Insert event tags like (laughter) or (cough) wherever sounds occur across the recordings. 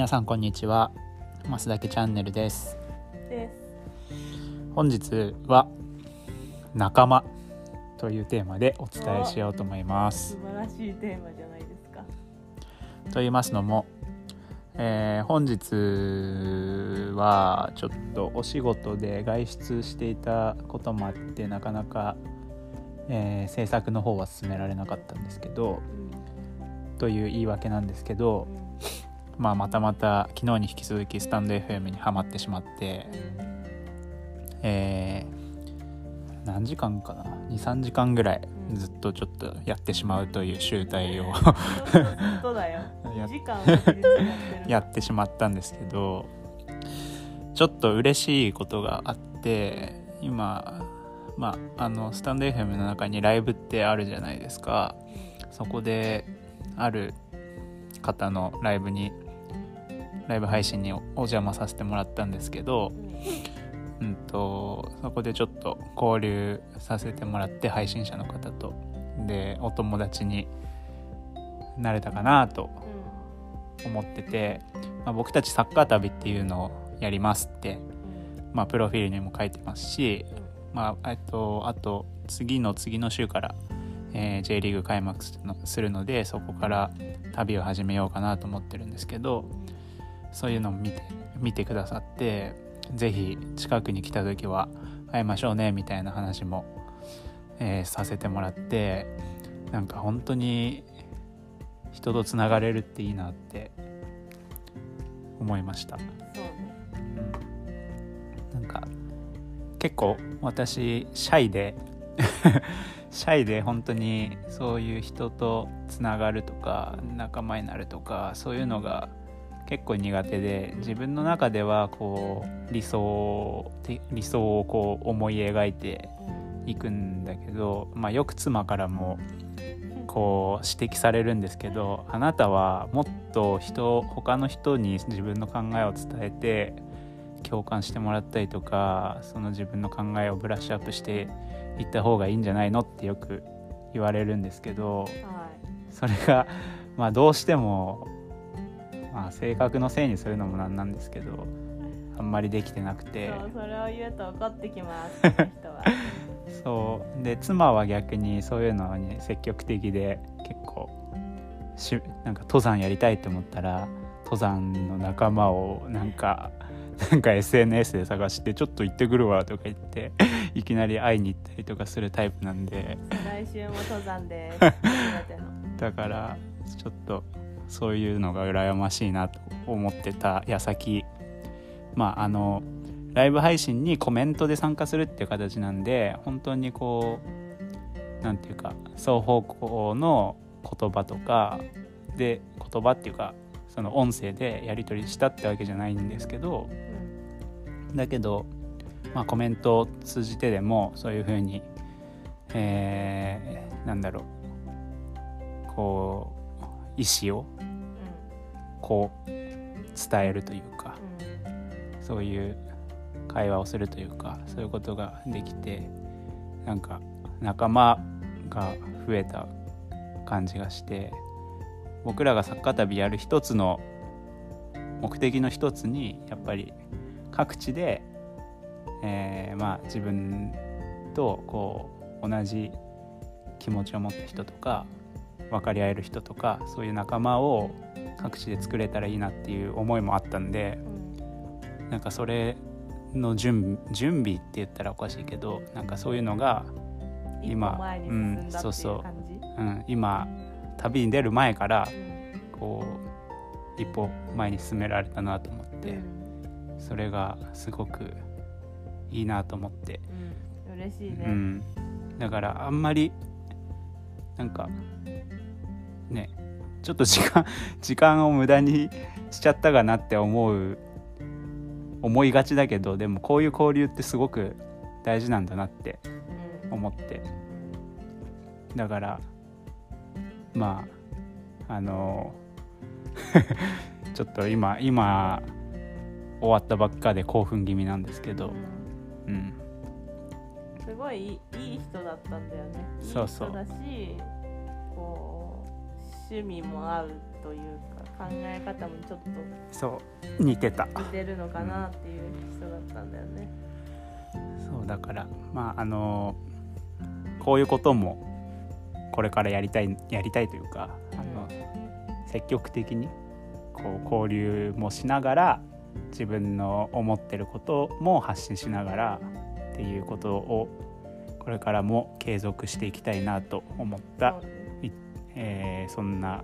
皆さんこんにちは。マスダケチャンネルです。です。本日は仲間というテーマでお伝えしようと思います。素晴らしいテーマじゃないですか。と言いますのも、えー本日はちょっとお仕事で外出していたこともあってなかなか、えー制作の方は進められなかったんですけどという言い訳なんですけど、まあ、またまた昨日に引き続きスタンド FM にはまってしまって、えー何時間かな？23時間ぐらいうん。ずっとちょっとやってしまうという集大をずっとだよ。(laughs) や2時間は切り詰まってるやってしまったんですけどちょっと嬉しいことがあって今まああのスタンド FM の中にライブってあるじゃないですか。そこである方のライブにライブ配信にお邪魔させてもらったんですけど、うん、とそこでちょっと交流させてもらって配信者の方とでお友達になれたかなと思ってて、まあ、僕たちサッカー旅っていうのをやりますって、まあ、プロフィールにも書いてますし、まあ、えっとあと次の次の週から、えー J リーグ開幕するのでそこから旅を始めようかなと思ってるんですけどそういうのを見て見てくださって是非近くに来た時は会いましょうねみたいな話も、えーさせてもらってなんか本当に人とつながれるっていいなって思いました。なんか結構私シャイで (laughs) シャイで本当にそういう人とつながるとか仲間になるとかそういうのが結構苦手で自分の中ではこう理想て理想をこう思い描いていくんだけど、まあ、よく妻からもこう指摘されるんですけどあなたはもっと人他の人に自分の考えを伝えて共感してもらったりとかその自分の考えをブラッシュアップしていった方がいいんじゃないのってよく言われるんですけどはそれがまあどうしても、まあ、性格のせいにするのもなんなんですけどあんまりできてなくいて。そうそれを言うと怒ってきますこの人は。(laughs) そう。で妻は逆にそういうのに積極的で結構しなんか登山やりたいと思ったら登山の仲間をなんか (laughs) なんか SNS で探してちょっと行ってくるわとか言って (laughs) いきなり会いに行ったりとかするタイプなんで。来週も登山です。だからちょっとそういうのが羨ましいなと思ってた矢先。まああのライブ配信にコメントで参加するっていう形なんで本当にこうなんていうか双方向の言葉とかで言葉っていうかその音声でやり取りしたってわけじゃないんですけどだけど、まあ、コメントを通じてでもそういうふうに、えーなんだろうこう意思をこう伝えるというかそういう会話をするというかそういうことができてなんか仲間が増えた感じがして僕らがサッカー旅やる一つの目的の一つにやっぱり各地で、えーまあ自分とこう同じ気持ちを持った人とか分かり合える人とかそういう仲間を各地で作れたらいいなっていう思いもあったんでなんかそれの準準備って言ったらおかしいけどなんかそういうのが、一今ううんそうそううん、今旅に出る前からうんこう一歩前に進められたなと思ってうん。それがすごくいいなと思って、うん。嬉しいね。うん、だからあんまりなんかねちょっと時間 (laughs) 時間を無駄にしちゃったかなって思う思いがちだけどでもこういう交流ってすごく大事なんだなってうん。思って。だからまああの (laughs) ちょっと今今終わったばっかで興奮気味なんですけど、うん。うん、すごいいい人だったんだよね。そうそう。いい人だしこう趣味も合うというか考え方もちょっとそう似てた。似てるのかなっていう人だったんだよね。そうだからまああのこういうこともこれからやりたいやりたいというかあの積極的にこう交流もしながら自分の思ってることも発信しながらっていうことをこれからも継続していきたいなと思ったえーそんな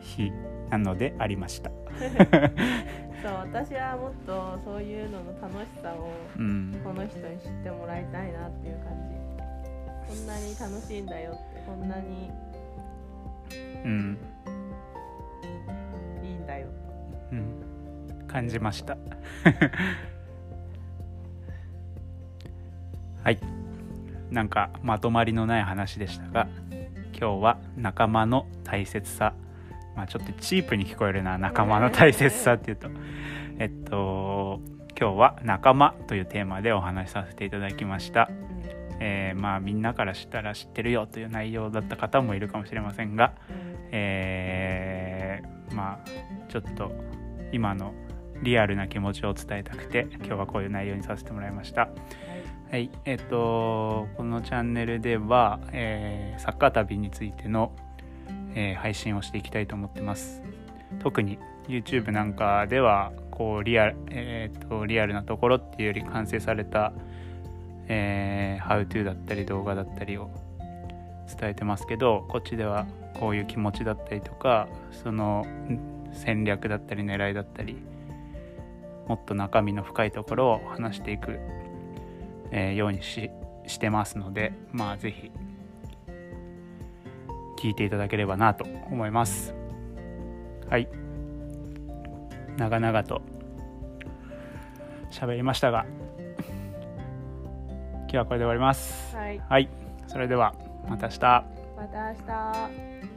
日なのでありました。(laughs) そう私はもっとそういうのの楽しさをうん、この人に知ってもらいたいなっていう感じ。こんなに楽しいんだよってこんなにうん、いいんだよ。うん、感じました。はい、なんかまとまりのない話でしたが、今日は仲間の大切さ、まあちょっとチープに聞こえるな仲間の大切さっていうと、えっと今日は仲間というテーマでお話しさせていただきました。えーまあみんなから知ったら知ってるよという内容だった方もいるかもしれませんが、えーまあちょっと今のリアルな気持ちを伝えたくて今日はこういう内容にさせてもらいました。はい、えっ、とこのチャンネルでは、えーサッカー旅についての、えー配信をしていきたいと思ってます。特に YouTube なんかではこうリアル、えーとリアルなところっていうより完成された、えー、How to だったり動画だったりを伝えてますけどこっちではこういう気持ちだったりとかその戦略だったり狙いだったりもっと中身の深いところを話していく、えーようにししてますのでまあぜひ聞いていただければなと思います。はい。長々と喋りましたが今日はこれで終わります。はい。はい。それではまた明日。また明日